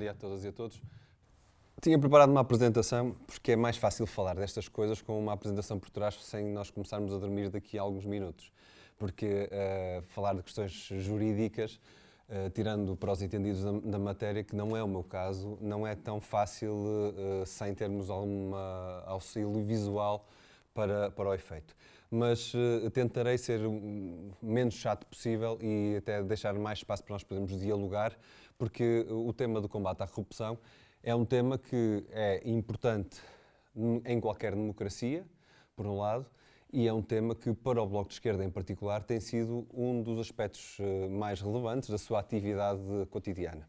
dia a todas e a todos. Tinha preparado uma apresentação porque é mais fácil falar destas coisas com uma apresentação por trás sem nós começarmos a dormir daqui a alguns minutos. Porque uh, falar de questões jurídicas, uh, tirando prós entendidos da, da, matéria, que não é o meu caso, não é tão fácil uh, sem termos algum auxílio visual para, para o efeito. Mas tentarei ser o menos chato possível e até deixar mais espaço para nós podermos dialogar, porque o tema do combate à corrupção é um tema que é importante em qualquer democracia, por um lado, e é um tema que, para o Bloco de Esquerda em particular, tem sido um dos aspectos eh, mais relevantes da sua atividade cotidiana.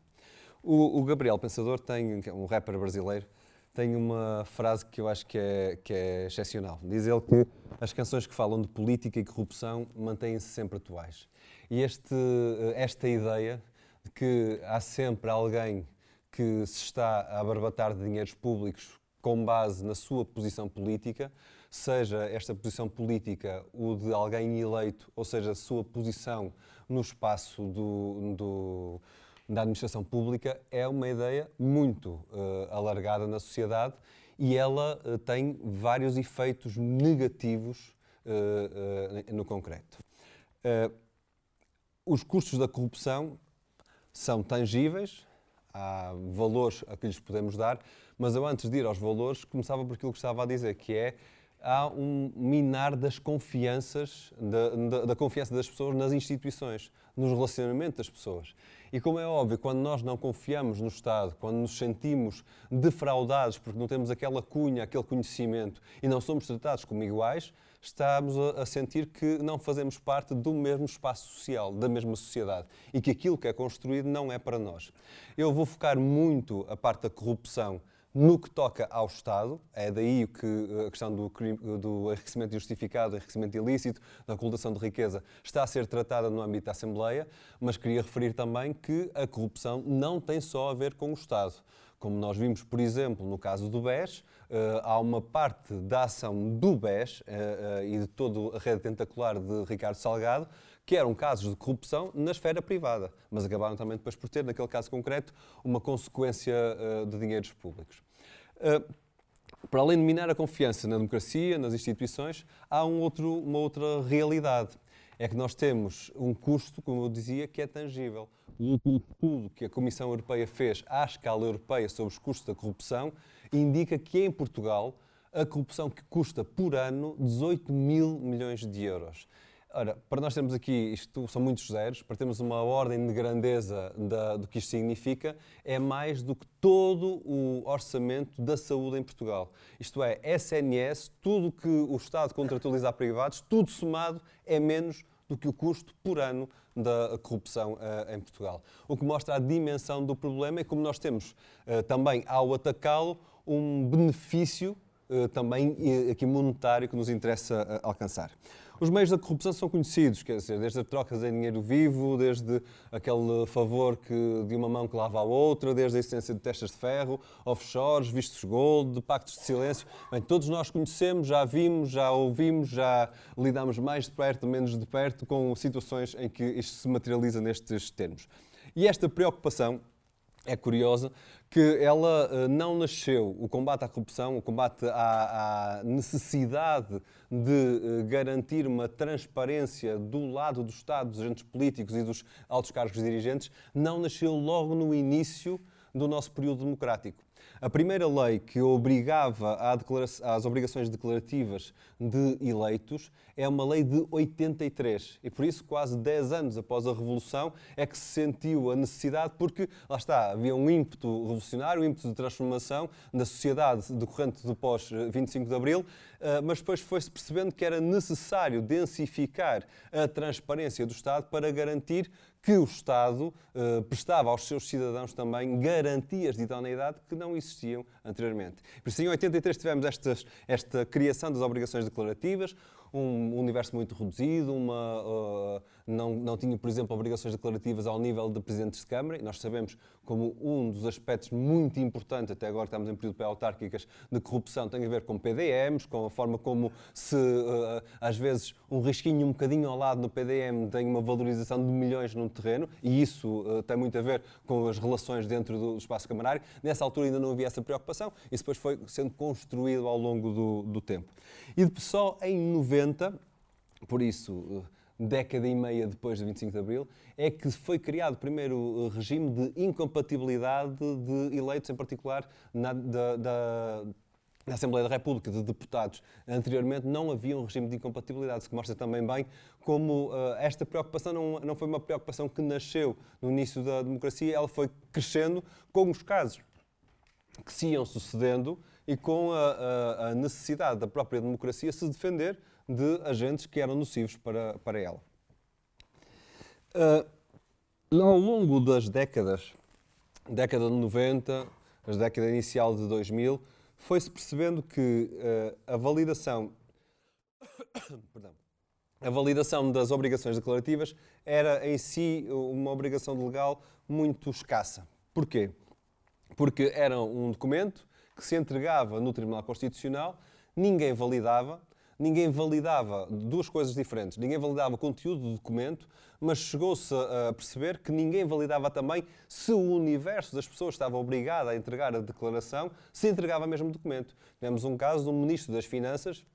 O, o Gabriel Pensador tem, é um rapper brasileiro, tem uma frase que eu acho que é, que é excepcional. Diz ele que as canções que falam de política e corrupção mantêm-se sempre atuais. E este, eh, esta ideia de que há sempre alguém que se está a barbatar de dinheiros públicos com base na sua posição política, seja esta posição política o de alguém eleito, ou seja, a sua posição no espaço do, do, da administração pública, é uma ideia muito uh, alargada na sociedade e ela uh, tem vários efeitos negativos uh, no concreto. os custos da corrupção são tangíveis, há valores a que lhes podemos dar, mas eu antes de ir aos valores começava por aquilo que estava a dizer, que é há um minar das confianças, da, da, da, confiança das pessoas nas instituições, nos relacionamentos das pessoas. E como é óbvio, quando nós não confiamos no Estado, quando nos sentimos defraudados porque não temos aquela cunha, aquele conhecimento e não somos tratados como iguais, estamos a, a sentir que não fazemos parte do mesmo espaço social, da mesma sociedade e que aquilo que é construído não é para nós. Eu vou focar muito a parte da corrupção no que toca ao Estado, é daí que eh, a questão do, do enriquecimento injustificado, enriquecimento ilícito, da ocultação de riqueza, está a ser tratada no âmbito da Assembleia, mas queria referir também que a corrupção não tem só a ver com o Estado. Como nós vimos, por exemplo, no caso do BES, eh, há uma parte da ação do BES eh, e de toda a rede tentacular de Ricardo Salgado que eram casos de corrupção na esfera privada, mas acabaram também depois por ter, naquele caso concreto, uma consequência de dinheiros públicos. Uh, para além de minar a confiança na democracia, nas instituições, há um outro, uma outra realidade. É que nós temos um custo, como eu dizia, que é tangível. O estudo que a Comissão Europeia fez à escala europeia sobre os custos da corrupção indica que em Portugal a corrupção que custa por ano 18 mil milhões de euros. Ora, para nós termos aqui, isto são muitos zeros, para termos uma ordem de grandeza da, do que isto significa, é mais do que todo o orçamento da saúde em Portugal. Isto é, SNS, tudo que o Estado contratualiza a privados, tudo somado é menos do que o custo por ano da corrupção uh, em Portugal. O que mostra a dimensão do problema e como nós temos uh, também, ao atacá-lo, um benefício uh, também aqui monetário que nos interessa alcançar. Os meios da corrupção são conhecidos, quer dizer, desde trocas em dinheiro vivo, desde aquele favor que, de uma mão que lava a outra, desde a existência de testas de ferro, offshores, vistos gold, de pactos de silêncio. Bem, todos nós conhecemos, já vimos, já ouvimos, já lidamos mais de perto, menos de perto, com situações em que isto se materializa nestes termos. E esta preocupação é curiosa que ela uh, não nasceu, o combate à corrupção, o combate à, à necessidade de uh, garantir uma transparência do lado do Estado, dos agentes políticos e dos altos cargos dirigentes, não nasceu logo no início do nosso período democrático. A primeira lei que obrigava às obrigações declarativas de eleitos é uma lei de 83 e por isso, quase 10 anos após a Revolução, é que se sentiu a necessidade, porque lá está, havia um ímpeto revolucionário, um ímpeto de transformação da sociedade decorrente do pós-25 de Abril, eh, mas depois foi-se percebendo que era necessário densificar a transparência do Estado para garantir que o Estado eh, prestava aos seus cidadãos também garantias de idoneidade que não existiam anteriormente. Por isso, em 83 tivemos estas, esta criação das obrigações declarativas, um universo muito reduzido, uma, uh, não, não tinha, por exemplo, obrigações declarativas ao nível de presidentes de Câmara, e nós sabemos como um dos aspectos muito importantes, até agora estamos em período pré-autárquicas, de corrupção tem a ver com PDMs, com a forma como se, uh, às vezes, um risquinho um bocadinho ao lado no PDM tem uma valorização de milhões num terreno, e isso uh, tem muito a ver com as relações dentro do espaço camarário. Nessa altura ainda não havia essa preocupação, isso depois foi sendo construído ao longo do, do tempo. E só em 90, por isso década e meia depois de 25 de Abril, é que foi criado o primeiro eh, regime de incompatibilidade de eleitos, em particular na, da, da na Assembleia da República de Deputados. Anteriormente não havia um regime de incompatibilidade, que mostra também bem como uh, esta preocupação não, não foi uma preocupação que nasceu no início da democracia, ela foi crescendo com os casos que se iam sucedendo e com a, a, a necessidade da própria democracia se defender de agentes que eram nocivos para, para ela. Uh, ao longo das décadas, década de 90, a década inicial de 2000, foi-se percebendo que uh, a validação perdão, a validação das obrigações declarativas era em si uma obrigação legal muito escassa. Porquê? Porque era um documento que se entregava no Tribunal Constitucional, ninguém validava, ninguém validava duas coisas diferentes. Ninguém validava o conteúdo do documento, mas chegou-se a perceber que ninguém validava também se o universo das pessoas estava obrigado a entregar a declaração, se entregava mesmo o documento. Tivemos um caso de um ministro das Finanças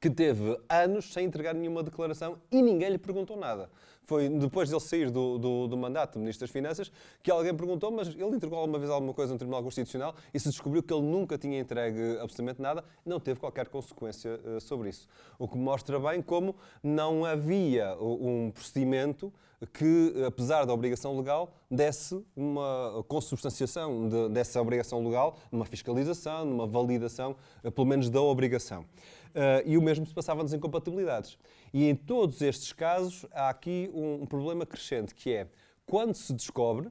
que teve anos sem entregar nenhuma declaração e ninguém lhe perguntou nada. Foi depois de ele sair do, do, do, mandato de Ministro das Finanças que alguém perguntou, mas ele entregou alguma vez alguma coisa no Tribunal Constitucional e se descobriu que ele nunca tinha entregue absolutamente nada, não teve qualquer consequência uh, sobre isso. O que mostra bem como não havia um procedimento que, apesar da obrigação legal, desse uma consubstanciação de, dessa obrigação legal, numa fiscalização, numa validação, uh, pelo menos da obrigação. Uh, e o mesmo se passava nas incompatibilidades. E em todos estes casos há aqui um, um problema crescente, que é quando se descobre,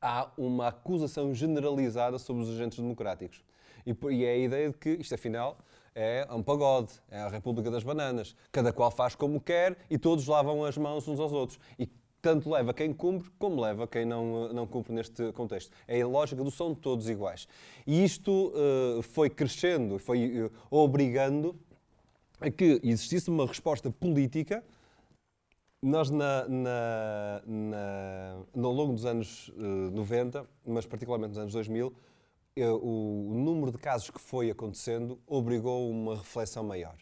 há uma acusação generalizada sobre os agentes democráticos. E, e é a ideia de que isto, afinal, é um pagode, é a República das Bananas. Cada qual faz como quer e todos lavam as mãos uns aos outros. E tanto leva quem cumpre como leva quem não, não cumpre neste contexto. É a lógica do são todos iguais. E isto uh, foi crescendo, foi uh, obrigando a que existisse uma resposta política. Nós, na, na, na, no longo dos anos uh, eh, 90, mas particularmente nos anos 2000, o número de casos que foi acontecendo obrigou uma reflexão maior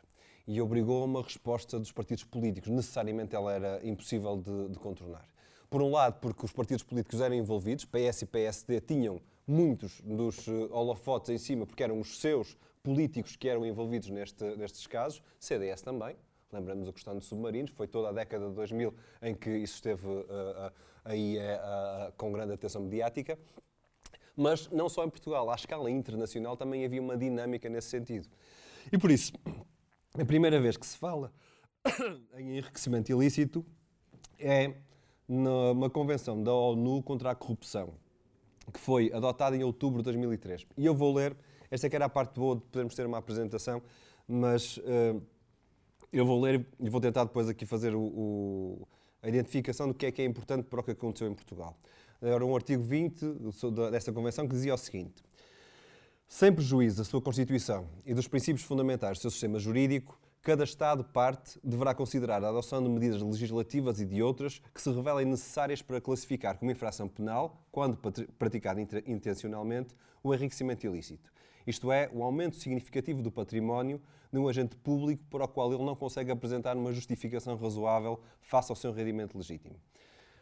e obrigou a uma resposta dos partidos políticos. Necessariamente ela era impossível de, de, contornar. Por um lado, porque os partidos políticos eram envolvidos, PS e PSD tinham muitos dos uh, holofotes em cima, porque eram os seus políticos que eram envolvidos neste, nestes casos, CDS também. Lembramos a questão de submarinos, foi toda a década de 2000 em que isso esteve uh, uh, aí com grande atenção mediática. Mas não só em Portugal, à escala internacional também havia uma dinâmica nesse sentido. E por isso, a primeira vez que se fala em enriquecimento ilícito é numa convenção da ONU contra a corrupção, que foi adotada em outubro de 2003. E eu vou ler, esta é que era a parte boa de podermos ter uma apresentação, mas uh, eu vou ler e vou tentar depois aqui fazer o, o, a identificação do que é que é importante para o que aconteceu em Portugal. Era um artigo 20 dessa convenção que dizia o seguinte: sem prejuízo da sua Constituição e dos princípios fundamentais do seu sistema jurídico, cada Estado-parte deverá considerar a adoção de medidas legislativas e de outras que se revelem necessárias para classificar como infração penal, quando praticada intencionalmente, o enriquecimento ilícito. Isto é, o aumento significativo do património de um agente público para o qual ele não consegue apresentar uma justificação razoável face ao seu rendimento legítimo.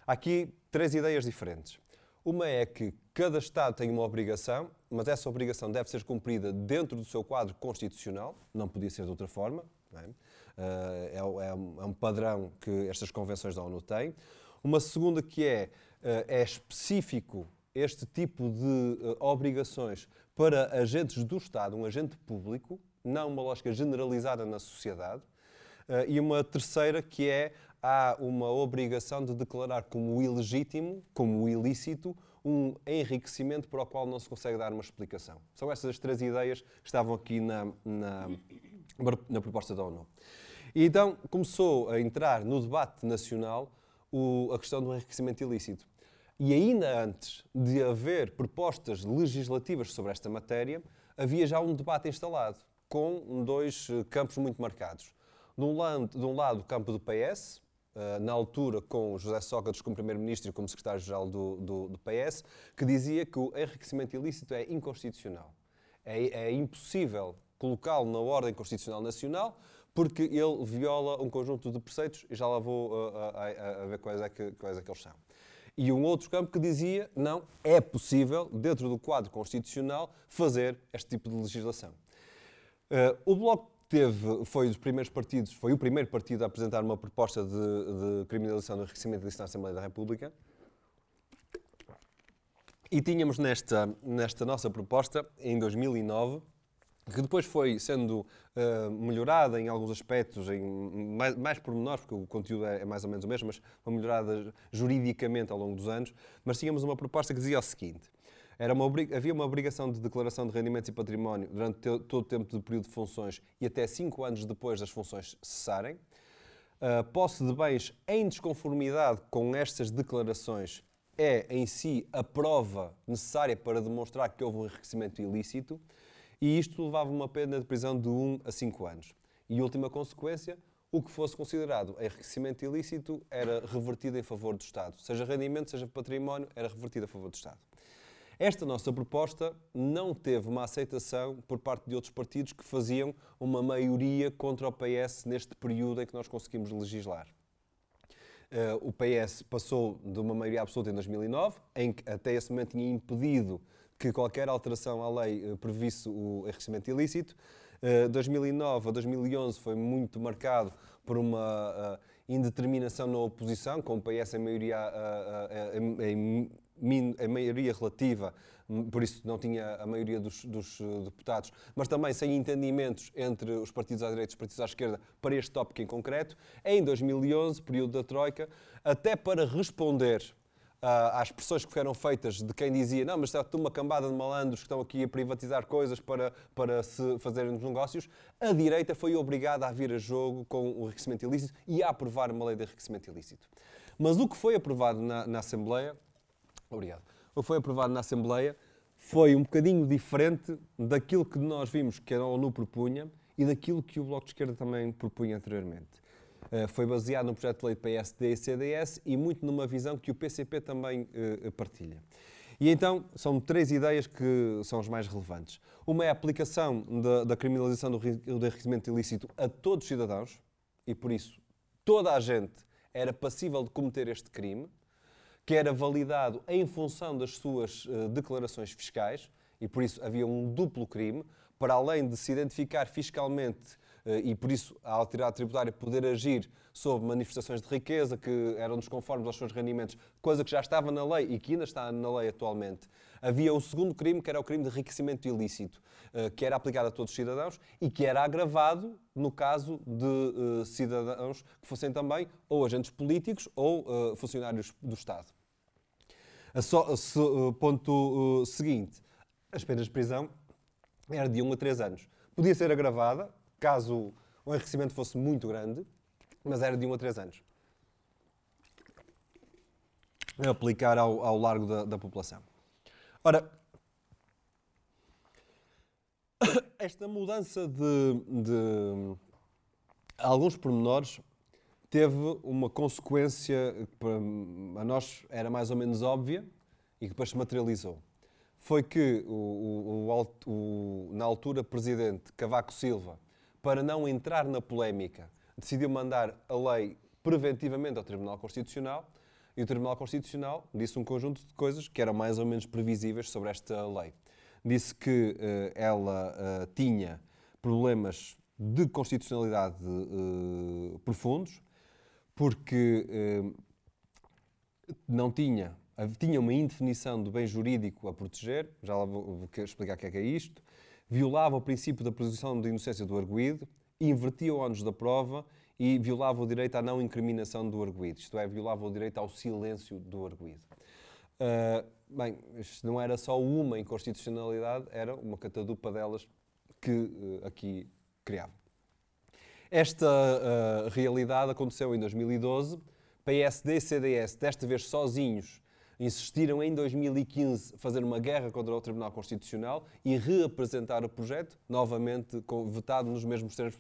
Há aqui três ideias diferentes. Uma é que cada Estado tem uma obrigação, mas essa obrigação deve ser cumprida dentro do seu quadro constitucional, não podia ser de outra forma. É? Eh, é, é, um, é um padrão que estas convenções da ONU têm. Uma segunda que é, eh, é específico este tipo de eh, obrigações para agentes do Estado, um agente público, não uma lógica generalizada na sociedade. E uma terceira que é há uma obrigação de declarar como ilegítimo, como ilícito, um enriquecimento para o qual não se consegue dar uma explicação. São essas as três ideias que estavam aqui na, na, na proposta da ONU. E então começou a entrar no debate nacional o, a questão do enriquecimento ilícito. E ainda antes de haver propostas legislativas sobre esta matéria, havia já um debate instalado, com dois eh, campos muito marcados. De um lado, de um lado o campo do PS, eh, na altura com José Sócrates como Primeiro-Ministro e como Secretário-Geral do, do, do, PS, que dizia que o enriquecimento ilícito é inconstitucional. É, é impossível colocá-lo na ordem constitucional nacional porque ele viola um conjunto de preceitos e já lá vou uh, a, a, ver quais é, que, quais é que eles são. E um outro campo que dizia, não, é possível, dentro do quadro constitucional, fazer este tipo de legislação. Uh, o Bloco teve, foi dos primeiros partidos, foi o primeiro partido a apresentar uma proposta de, de criminalização do enriquecimento ilícito na Assembleia da República. E tínhamos nesta, nesta nossa proposta, em 2009, que depois foi sendo uh, melhorada em alguns aspectos, em mais, mais pormenores, porque o conteúdo é, é, mais ou menos o mesmo, mas foi melhorada juridicamente ao longo dos anos. Mas tínhamos uma proposta que dizia o seguinte: era uma, havia uma obrigação de declaração de rendimentos e património durante todo o tempo de período de funções e até 5 anos depois das funções cessarem. Uh, posse de bens em desconformidade com estas declarações é em si a prova necessária para demonstrar que houve um enriquecimento ilícito e isto levava uma pena de prisão de 1 a 5 anos. E última consequência, o que fosse considerado enriquecimento ilícito era revertido em favor do Estado. Seja rendimento, seja património, era revertido a favor do Estado. Esta nossa proposta não teve uma aceitação por parte de outros partidos que faziam uma maioria contra o PS neste período em que nós conseguimos legislar. Uh, o PS passou de uma maioria absoluta em 2009, em que até esse momento tinha impedido que qualquer alteração à lei uh, previsse o enriquecimento ilícito. Uh, 2009 a 2011 foi muito marcado por uma indeterminação na oposição, com o PS em maioria em, a maioria relativa, por isso não tinha a maioria dos, dos, deputados, mas também sem entendimentos entre os partidos à direita e os partidos à esquerda para este tópico em concreto. Em 2011, período da Troika, até para responder uh, às pressões que foram feitas de quem dizia não, mas está uma cambada de malandros que estão aqui a privatizar coisas para, para se fazerem os negócios, a direita foi obrigada a vir a jogo com o enriquecimento ilícito e a aprovar uma lei de enriquecimento ilícito. Mas o que foi aprovado na, na Assembleia Obrigado. O foi aprovado na Assembleia foi um bocadinho diferente daquilo que nós vimos que a ONU propunha e daquilo que o Bloco de Esquerda também propunha anteriormente. Uh, foi baseado no projeto de lei PSD e CDS e muito numa visão que o PCP também uh, partilha. E então são três ideias que são as mais relevantes. Uma é a aplicação da, da criminalização do, do enriquecimento ilícito a todos os cidadãos e por isso toda a gente era passível de cometer este crime que era validado em função das suas uh, declarações fiscais, e por isso havia um duplo crime, para além de se identificar fiscalmente uh, e por isso a autoridade tributária poder agir sobre manifestações de riqueza que eram desconformes aos seus rendimentos, coisa que já estava na lei e que ainda está na lei atualmente. Havia o segundo crime, que era o crime de enriquecimento ilícito, uh, que era aplicado a todos os cidadãos e que era agravado no caso de cidadãos que fossem também ou agentes políticos ou funcionários do Estado. O ponto uh, seguinte, as penas de prisão eram de 1 a 3 anos. Podia ser agravada, caso o enriquecimento fosse muito grande, mas era de 1 a 3 anos. A aplicar ao, ao largo da, da população. Ora, esta mudança de, de alguns pormenores teve uma consequência que para a nós era mais ou menos óbvia e que depois se materializou. Foi que o, o, o, na altura presidente Cavaco Silva, para não entrar na polémica, decidiu mandar a lei preventivamente ao Tribunal Constitucional e o Tribunal Constitucional disse um conjunto de coisas que eram mais ou menos previsíveis sobre esta lei. Disse que uh, ela uh, tinha problemas de constitucionalidade uh, profundos, porque eh, não tinha, tinha uma indefinição do bem jurídico a proteger, já lá vou, vou explicar o que é, que é isto, violava o princípio da presunção de inocência do arguído, invertia o ônus da prova e violava o direito à não incriminação do arguído, isto é, violava o direito ao silêncio do arguído. Uh, bem, isto não era só uma inconstitucionalidade, era uma catadupa delas que uh, aqui criava. Esta uh, realidade aconteceu em 2012. PSD e CDS, desta vez sozinhos, insistiram em 2015 fazer uma guerra contra o Tribunal Constitucional e reapresentar o projeto, novamente vetado nos mesmos termos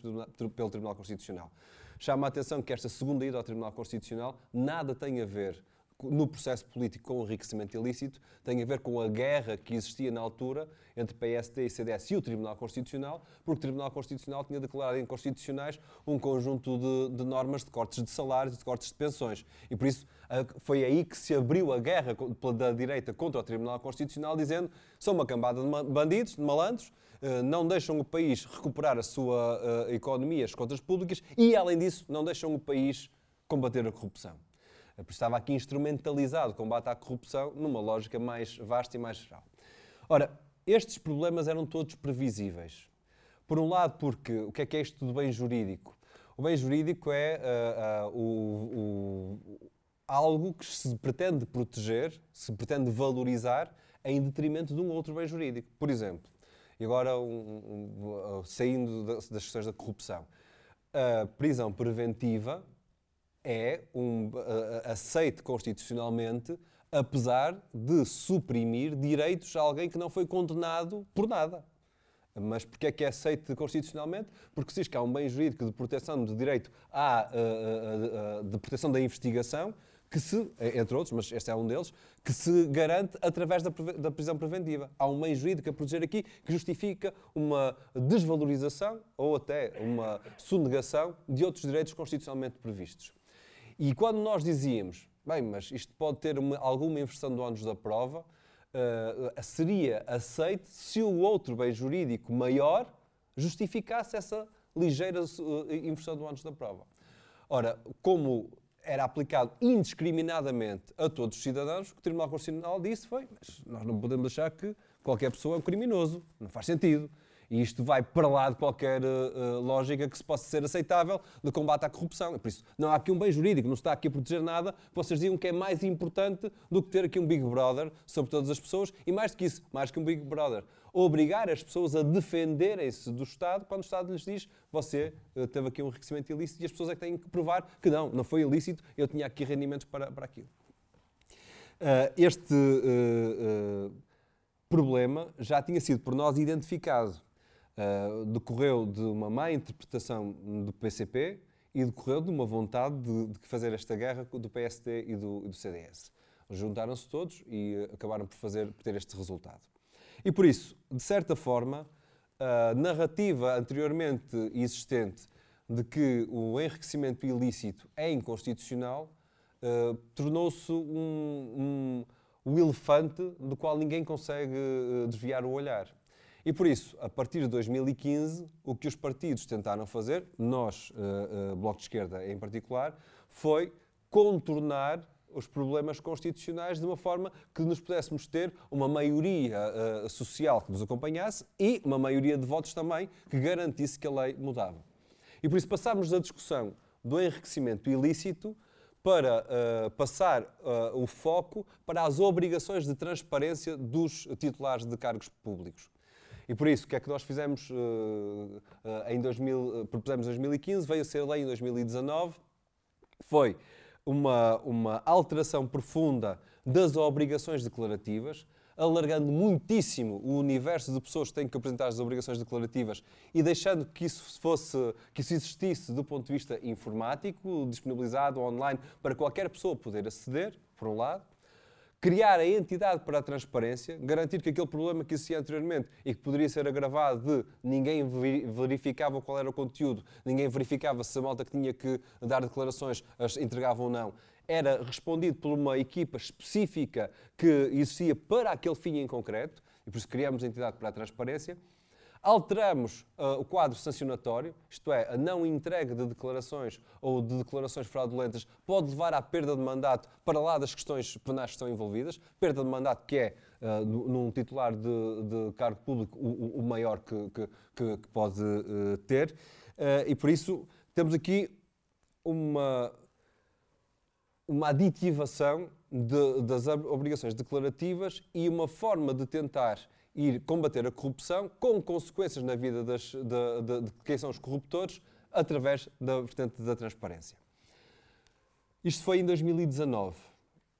pelo Tribunal Constitucional. Chama a atenção que esta segunda ida ao Tribunal Constitucional nada tem a ver no processo político com o enriquecimento ilícito tem a ver com a guerra que existia na altura entre PSD e CDS e o Tribunal Constitucional, porque o Tribunal Constitucional tinha declarado inconstitucionais um conjunto de, de normas de cortes de salários e de cortes de pensões. E por isso foi aí que se abriu a guerra da direita contra o Tribunal Constitucional, dizendo são uma cambada de bandidos, de malandros, eh, não deixam o país recuperar a sua uh, economia, as contas públicas e, além disso, não deixam o país combater a corrupção. Estava aqui instrumentalizado o combate à corrupção numa lógica mais vasta e mais geral. Ora, estes problemas eram todos previsíveis. Por um lado, porque o que é que é isto do bem jurídico? O bem jurídico é uh, uh, o, o, algo que se pretende proteger, se pretende valorizar em detrimento de um outro bem jurídico. Por exemplo, e agora um, um, saindo das questões da corrupção, a prisão preventiva é um, aceite constitucionalmente, apesar de suprimir direitos a alguém que não foi condenado por nada. Mas porquê é que é aceito constitucionalmente? Porque se diz que há um bem jurídico de proteção de direito à, de proteção da investigação, que se, entre outros, mas este é um deles, que se garante através da, da prisão preventiva. Há um meio jurídico a proteger aqui que justifica uma desvalorização ou até uma sonegação de outros direitos constitucionalmente previstos. E quando nós dizíamos, bem, mas isto pode ter uma, alguma inversão do ônus da prova, uh, seria aceito se o outro bem jurídico maior justificasse essa ligeira uh, inversão do ônus da prova. Ora, como era aplicado indiscriminadamente a todos os cidadãos, o que o Tribunal Constitucional disse foi, mas nós não podemos achar que qualquer pessoa é um criminoso, não faz sentido. E isto vai para lá de qualquer uh, lógica que se possa ser aceitável de combate à corrupção. Por isso, não há aqui um bem jurídico, não está aqui a proteger nada. Vocês diziam que é mais importante do que ter aqui um Big Brother sobre todas as pessoas e mais do que isso, mais que um Big Brother, obrigar as pessoas a defenderem-se do Estado quando o Estado lhes diz você uh, teve aqui um enriquecimento ilícito e as pessoas é que têm que provar que não, não foi ilícito, eu tinha aqui rendimentos para, para aquilo. Uh, este problema já tinha sido por nós identificado uh, decorreu de uma má interpretação do PCP e decorreu de uma vontade de, de fazer esta guerra do PSD e do, e do CDS. Juntaram-se todos e acabaram por, fazer, por ter este resultado. E por isso, de certa forma, a narrativa anteriormente existente de que o enriquecimento ilícito é inconstitucional uh, tornou-se um, um, um, elefante do qual ninguém consegue desviar o olhar. E por isso, a partir de 2015, o que os partidos tentaram fazer, nós, uh, uh, Bloco de Esquerda em particular, foi contornar os problemas constitucionais de uma forma que nos pudéssemos ter uma maioria uh, social que nos acompanhasse e uma maioria de votos também que garantisse que a lei mudava. E por isso passámos da discussão do enriquecimento ilícito para uh, passar uh, o foco para as obrigações de transparência dos titulares de cargos públicos. E por isso, o que é que nós fizemos uh, em 2000, propusemos em 2015, veio a ser lei em 2019, foi uma, uma alteração profunda das obrigações declarativas, alargando muitíssimo o universo de pessoas que têm que apresentar as obrigações declarativas e deixando que isso fosse, que isso existisse do ponto de vista informático, disponibilizado online para qualquer pessoa poder aceder, por um lado criar a entidade para a transparência, garantir que aquele problema que existia anteriormente e que poderia ser agravado de ninguém verificava qual era o conteúdo, ninguém verificava se a malta que tinha que dar declarações as entregava ou não, era respondido por uma equipa específica que existia para aquele fim em concreto, e por isso criamos a entidade para a transparência. Alteramos uh, o quadro sancionatório, isto é, a não entrega de declarações ou de declarações fraudulentas pode levar à perda de mandato para lá das questões penais que estão envolvidas. Perda de mandato que é, uh, num titular de, de, cargo público, o, o maior que, que, que pode uh, ter. e por isso temos aqui uma, uma aditivação de, das obrigações declarativas e uma forma de tentar ir combater a corrupção com consequências na vida das, de, de, de quem são os corruptores através da vertente da transparência. Isto foi em 2019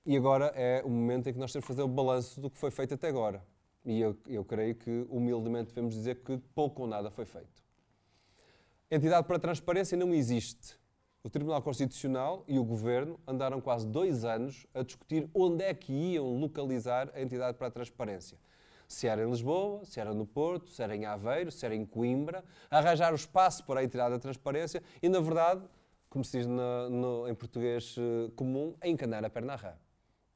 e agora é o momento em que nós temos de fazer o balanço do que foi feito até agora. E eu, eu creio que, humildemente, devemos dizer que pouco ou nada foi feito. Entidade para a transparência não existe. O Tribunal Constitucional e o Governo andaram quase dois anos a discutir onde é que iam localizar a entidade para a transparência. Se era em Lisboa, se era no Porto, se era em Aveiro, se era em Coimbra, arranjar o espaço para a entidade da transparência e, na verdade, como se diz no, no, em português uh, comum, encanar a perna rã.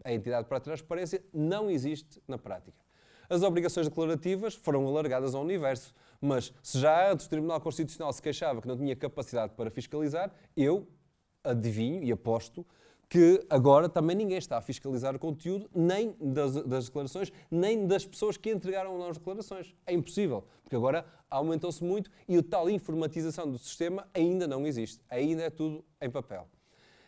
A entidade para a transparência não existe na prática. As obrigações declarativas foram alargadas ao universo, mas se já antes o Tribunal Constitucional se queixava que não tinha capacidade para fiscalizar, eu adivinho e aposto que agora também ninguém está a fiscalizar o conteúdo, nem das, das declarações, nem das pessoas que entregaram as declarações. É impossível, porque agora aumentou-se muito e a tal informatização do sistema ainda não existe. Ainda é tudo em papel.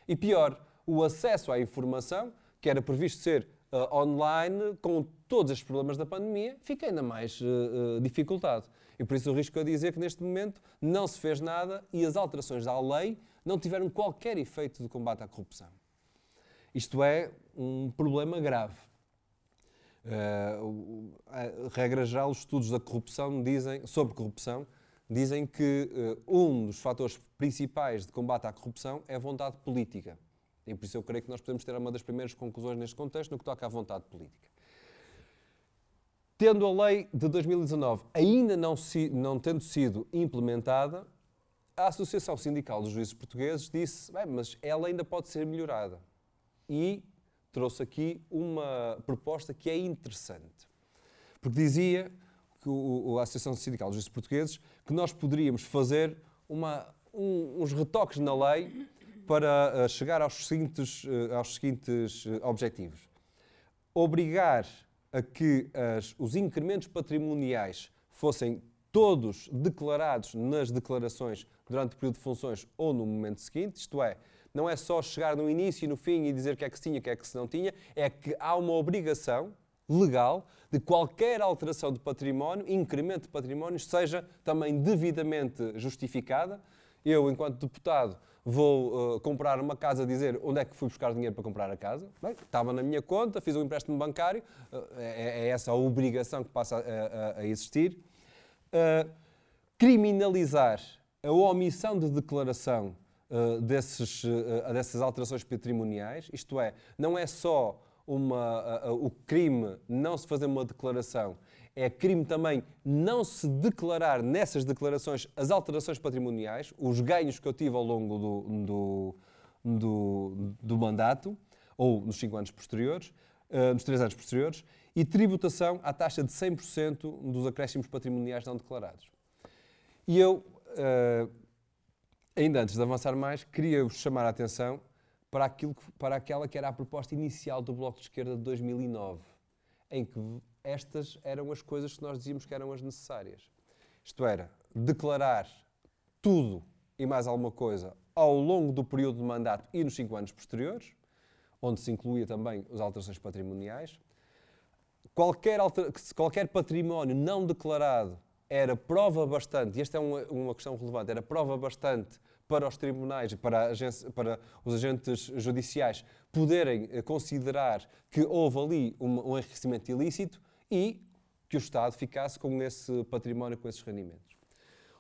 E pior, o acesso à informação, que era previsto ser uh, online, com todos estes problemas da pandemia, fica ainda mais uh, uh, dificultado. E por isso o risco é dizer que neste momento não se fez nada e as alterações à lei não tiveram qualquer efeito de combate à corrupção. Isto é um problema grave. Uh, a regra geral, os estudos da corrupção dizem, sobre corrupção dizem que uh, um dos fatores principais de combate à corrupção é a vontade política. E por isso eu creio que nós podemos ter uma das primeiras conclusões neste contexto no que toca à vontade política. Tendo a lei de 2019 ainda não, si, não tendo sido implementada, a Associação Sindical dos Juízes Portugueses disse, mas ela ainda pode ser melhorada e trouxe aqui uma proposta que é interessante. Porque dizia que o, a Associação Sindical dos Portugueses que nós poderíamos fazer uma, um, uns retoques na lei para uh, chegar aos seguintes, uh, aos seguintes uh, objetivos. Obrigar a que as, os incrementos patrimoniais fossem todos declarados nas declarações durante o período de funções ou no momento seguinte, isto é, não é só chegar no início e no fim e dizer o que é que se tinha o que é que se não tinha, é que há uma obrigação legal de qualquer alteração de património, incremento de património, seja também devidamente justificada. Eu, enquanto deputado, vou uh, comprar uma casa, dizer onde é que fui buscar dinheiro para comprar a casa. Bem, estava na minha conta, fiz um empréstimo bancário, uh, é, é, essa a obrigação que passa a, a, a existir. Uh, criminalizar a omissão de declaração uh, desses, uh, dessas alterações patrimoniais, isto é, não é só uma, uh, o crime não se fazer uma declaração, é crime também não se declarar nessas declarações as alterações patrimoniais, os ganhos que eu tive ao longo do, do, do, do mandato, ou nos 5 anos posteriores, nos 3 anos posteriores, e tributação à taxa de 100% dos acréscimos patrimoniais não declarados. E eu ainda antes de avançar mais, queria-vos chamar a atenção para, aquilo que, para aquela que era a proposta inicial do Bloco de Esquerda de 2009, em que estas eram as coisas que nós dizíamos que eram as necessárias. Isto era, declarar tudo e mais alguma coisa ao longo do período de mandato e nos cinco anos posteriores, onde se incluía também as alterações patrimoniais. Qualquer, alter... qualquer património não declarado era prova bastante, e esta é uma, uma questão relevante, era prova bastante para os tribunais para, para, os agentes judiciais poderem eh, considerar que houve ali um, um enriquecimento ilícito e que o Estado ficasse com esse património, com esses rendimentos.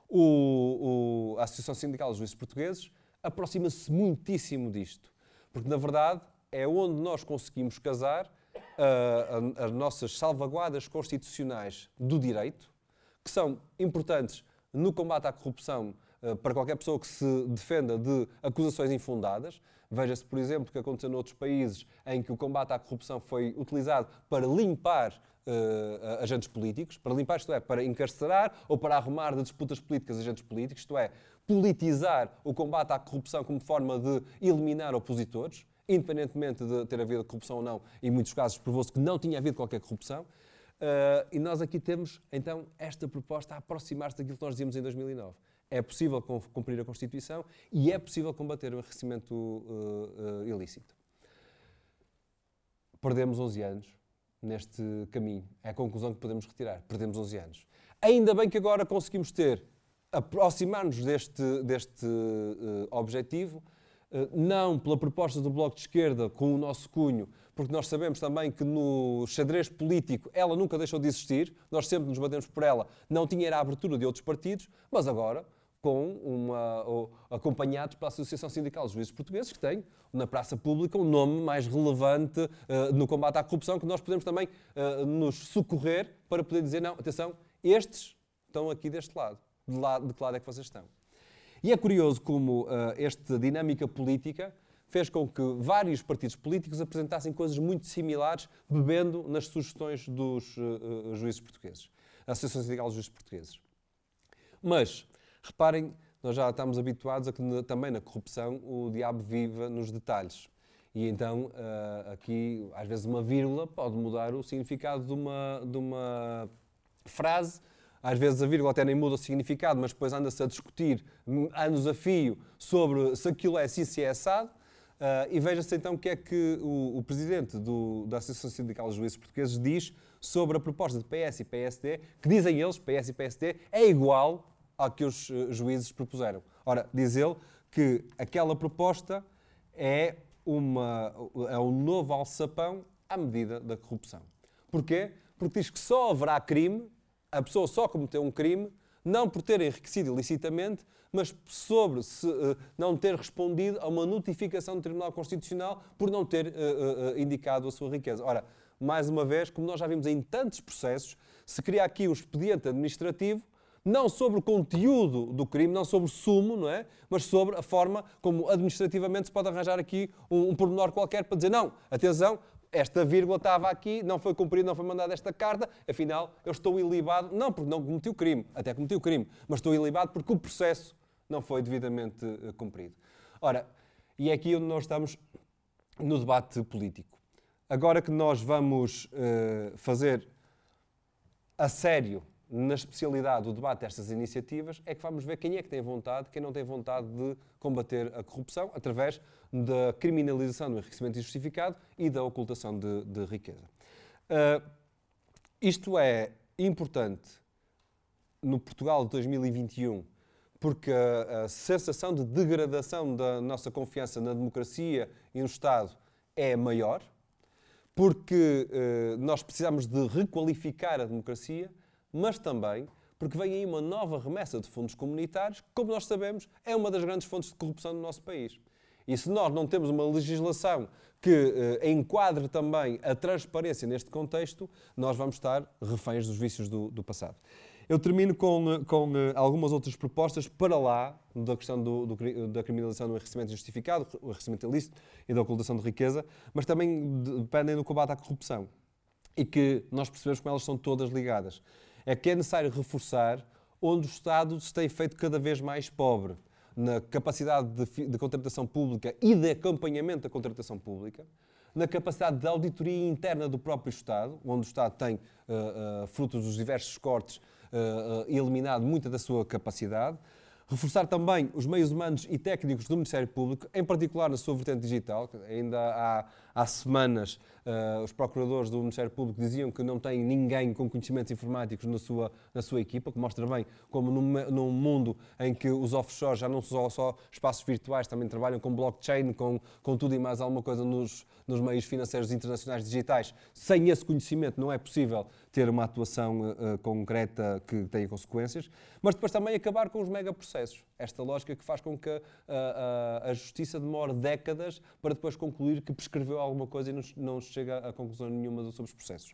O, o, a Associação Sindical dos Juízes Portugueses aproxima-se muitíssimo disto, porque na verdade é onde nós conseguimos casar uh, as nossas salvaguardas constitucionais do direito, que são importantes no combate à corrupção uh, para qualquer pessoa que se defenda de acusações infundadas. Veja-se, por exemplo, o que aconteceu noutros países em que o combate à corrupção foi utilizado para limpar uh, agentes políticos, para limpar, isto é, para encarcerar ou para arrumar de disputas políticas agentes políticos, isto é, politizar o combate à corrupção como forma de eliminar opositores, independentemente de ter havido corrupção ou não, em muitos casos provou-se que não tinha havido qualquer corrupção. Uh, e nós aqui temos, então, esta proposta a aproximar-se daquilo que nós dizíamos em 2009. É possível cumprir a Constituição e é possível combater o enriquecimento uh, uh, ilícito. Perdemos 11 anos neste caminho. É a conclusão que podemos retirar. Perdemos 11 anos. Ainda bem que agora conseguimos ter aproximar-nos deste, deste uh, objetivo, não pela proposta do Bloco de Esquerda com o nosso cunho, porque nós sabemos também que no xadrez político ela nunca deixou de existir, nós sempre nos batemos por ela, não tinha a abertura de outros partidos, mas agora com uma, acompanhados pela Associação Sindical dos Juízes Portugueses, que tem na praça pública um nome mais relevante uh, no combate à corrupção, que nós podemos também uh, nos socorrer para poder dizer, não, atenção, estes estão aqui deste lado. De, lado, de que lado é que vocês estão? E é curioso como uh, esta dinâmica política fez com que vários partidos políticos apresentassem coisas muito similares, bebendo nas sugestões dos juízes portugueses, a Associação Sindical dos Juízes Portugueses. Mas Reparem, nós já estamos habituados a que também na corrupção o diabo viva nos detalhes. E então, uh, aqui, às vezes, uma vírgula pode mudar o significado de uma, de uma frase. Às vezes a vírgula até nem muda o significado, mas depois anda-se a discutir anos a fio sobre se aquilo é assim, se é assado. Uh, e veja-se então o que é que o, o presidente do, da Associação Sindical dos Juízes Portugueses diz sobre a proposta de PS e PSD, que dizem eles, PS e PSD, é igual ao que os eh, juízes propuseram. Ora, diz ele que aquela proposta é, uma, é um novo alçapão à medida da corrupção. Porquê? Porque diz que só haverá crime, a pessoa só cometeu um crime, não por ter enriquecido ilicitamente, mas sobre se, uh, não ter respondido a uma notificação do Tribunal Constitucional por não ter uh, uh, indicado a sua riqueza. Ora, mais uma vez, como nós já vimos em tantos processos, se cria aqui um expediente administrativo não sobre o conteúdo do crime, não sobre o sumo, não é? Mas sobre a forma como administrativamente se pode arranjar aqui um, um pormenor qualquer para dizer não, atenção, esta vírgula estava aqui, não foi cumprida, não foi mandada esta carta, afinal eu estou ilibado, não porque não cometi o crime, até cometi o crime, mas estou ilibado porque o processo não foi devidamente uh, cumprido. Ora, e é aqui onde nós estamos no debate político. Agora que nós vamos uh, fazer a sério na especialidade do debate destas iniciativas, é que vamos ver quem é que tem vontade, quem não tem vontade de combater a corrupção através da criminalização do enriquecimento injustificado e da ocultação de, de riqueza. Uh, isto é importante no Portugal de 2021 porque a, a, sensação de degradação da nossa confiança na democracia e no Estado é maior, porque uh, nós precisamos de requalificar a democracia mas também porque vem aí uma nova remessa de fundos comunitários, que, como nós sabemos, é uma das grandes fontes de corrupção do nosso país. E se nós não temos uma legislação que eh, enquadre também a transparência neste contexto, nós vamos estar reféns dos vícios do, do passado. Eu termino com, eh, com uh, algumas outras propostas para lá da questão do, do, da criminalização do enriquecimento justificado, o enriquecimento ilícito e da ocultação de riqueza, mas também dependem do combate à corrupção. E que nós percebemos como elas são todas ligadas é que é necessário reforçar onde o Estado se tem feito cada vez mais pobre na capacidade de, de, contratação pública e de acompanhamento da contratação pública, na capacidade de auditoria interna do próprio Estado, onde o Estado tem, uh, uh, frutos dos diversos cortes, uh, eliminado muita da sua capacidade, Reforçar também os meios humanos e técnicos do Ministério Público, em particular na sua vertente digital. Ainda há, há semanas uh, os procuradores do Ministério Público diziam que não têm ninguém com conhecimentos informáticos na sua, na sua equipa, que mostra bem como num, mundo em que os offshores já não são só espaços virtuais, também trabalham com blockchain, com, com tudo e mais alguma coisa nos, nos meios financeiros internacionais digitais. Sem esse conhecimento não é possível ter uma atuação uh, concreta que tenha consequências, mas depois também acabar com os megaprocessos. Esta lógica que faz com que uh, uh, a justiça demore décadas para depois concluir que prescreveu alguma coisa e não, não chega a conclusão nenhuma sobre os processos.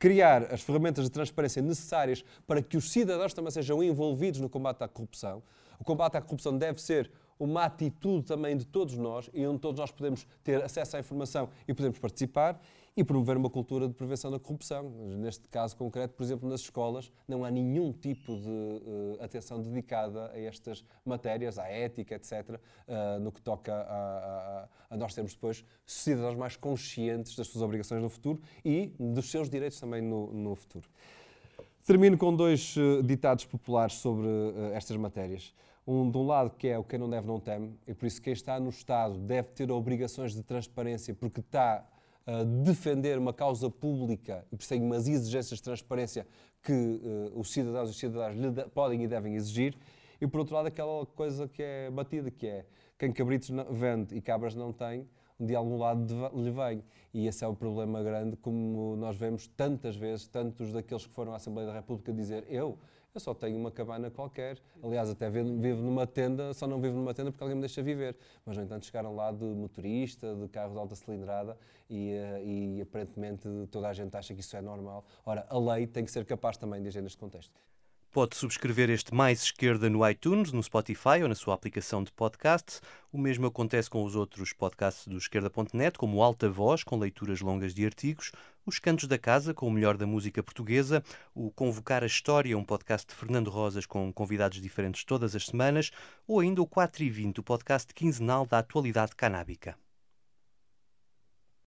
criar as ferramentas de transparência necessárias para que os cidadãos também sejam envolvidos no combate à corrupção. O combate à corrupção deve ser uma atitude também de todos nós e onde todos nós podemos ter acesso à informação e podemos participar e promover uma cultura de prevenção da corrupção. Neste caso concreto, por exemplo, nas escolas, não há nenhum tipo de uh, atenção dedicada a estas matérias, à ética, etc., uh, eh, no que toca a, a, a, nós termos depois cidadãos mais conscientes das suas obrigações no futuro e dos seus direitos também no, no futuro. Termino com dois uh, ditados populares sobre estas matérias. Um, de um lado, que é o quem não deve não teme, e por isso quem está no Estado deve ter obrigações de transparência, porque está defender uma causa pública e persegue umas exigências de transparência que uh, os cidadãos e cidadãs lhe podem e devem exigir, e por outro lado aquela coisa que é batida, que é quem cabritos não, vende e cabras não tem, de algum lado lhe vem. E esse é o problema grande, como nós vemos tantas vezes, tantos daqueles que foram à Assembleia da República dizer eu, eu só tenho uma cabana qualquer. Aliás, até vivo numa tenda, só não vivo numa tenda porque alguém me deixa viver. Mas, no entanto, chegaram lá de motorista, de carro de alta cilindrada e, eh, e aparentemente toda a gente acha que isso é normal. Ora, a lei tem que ser capaz também de agir neste contexto. Pode subscrever este Mais Esquerda no iTunes, no Spotify ou na sua aplicação de podcast. O mesmo acontece com os outros podcasts do Esquerda.net, como Alta Voz, com leituras longas de artigos, Os Cantos da Casa, com o melhor da música portuguesa, o Convocar a História, um podcast de Fernando Rosas com convidados diferentes todas as semanas, ou ainda o 4 e 20, o podcast quinzenal da atualidade canábica.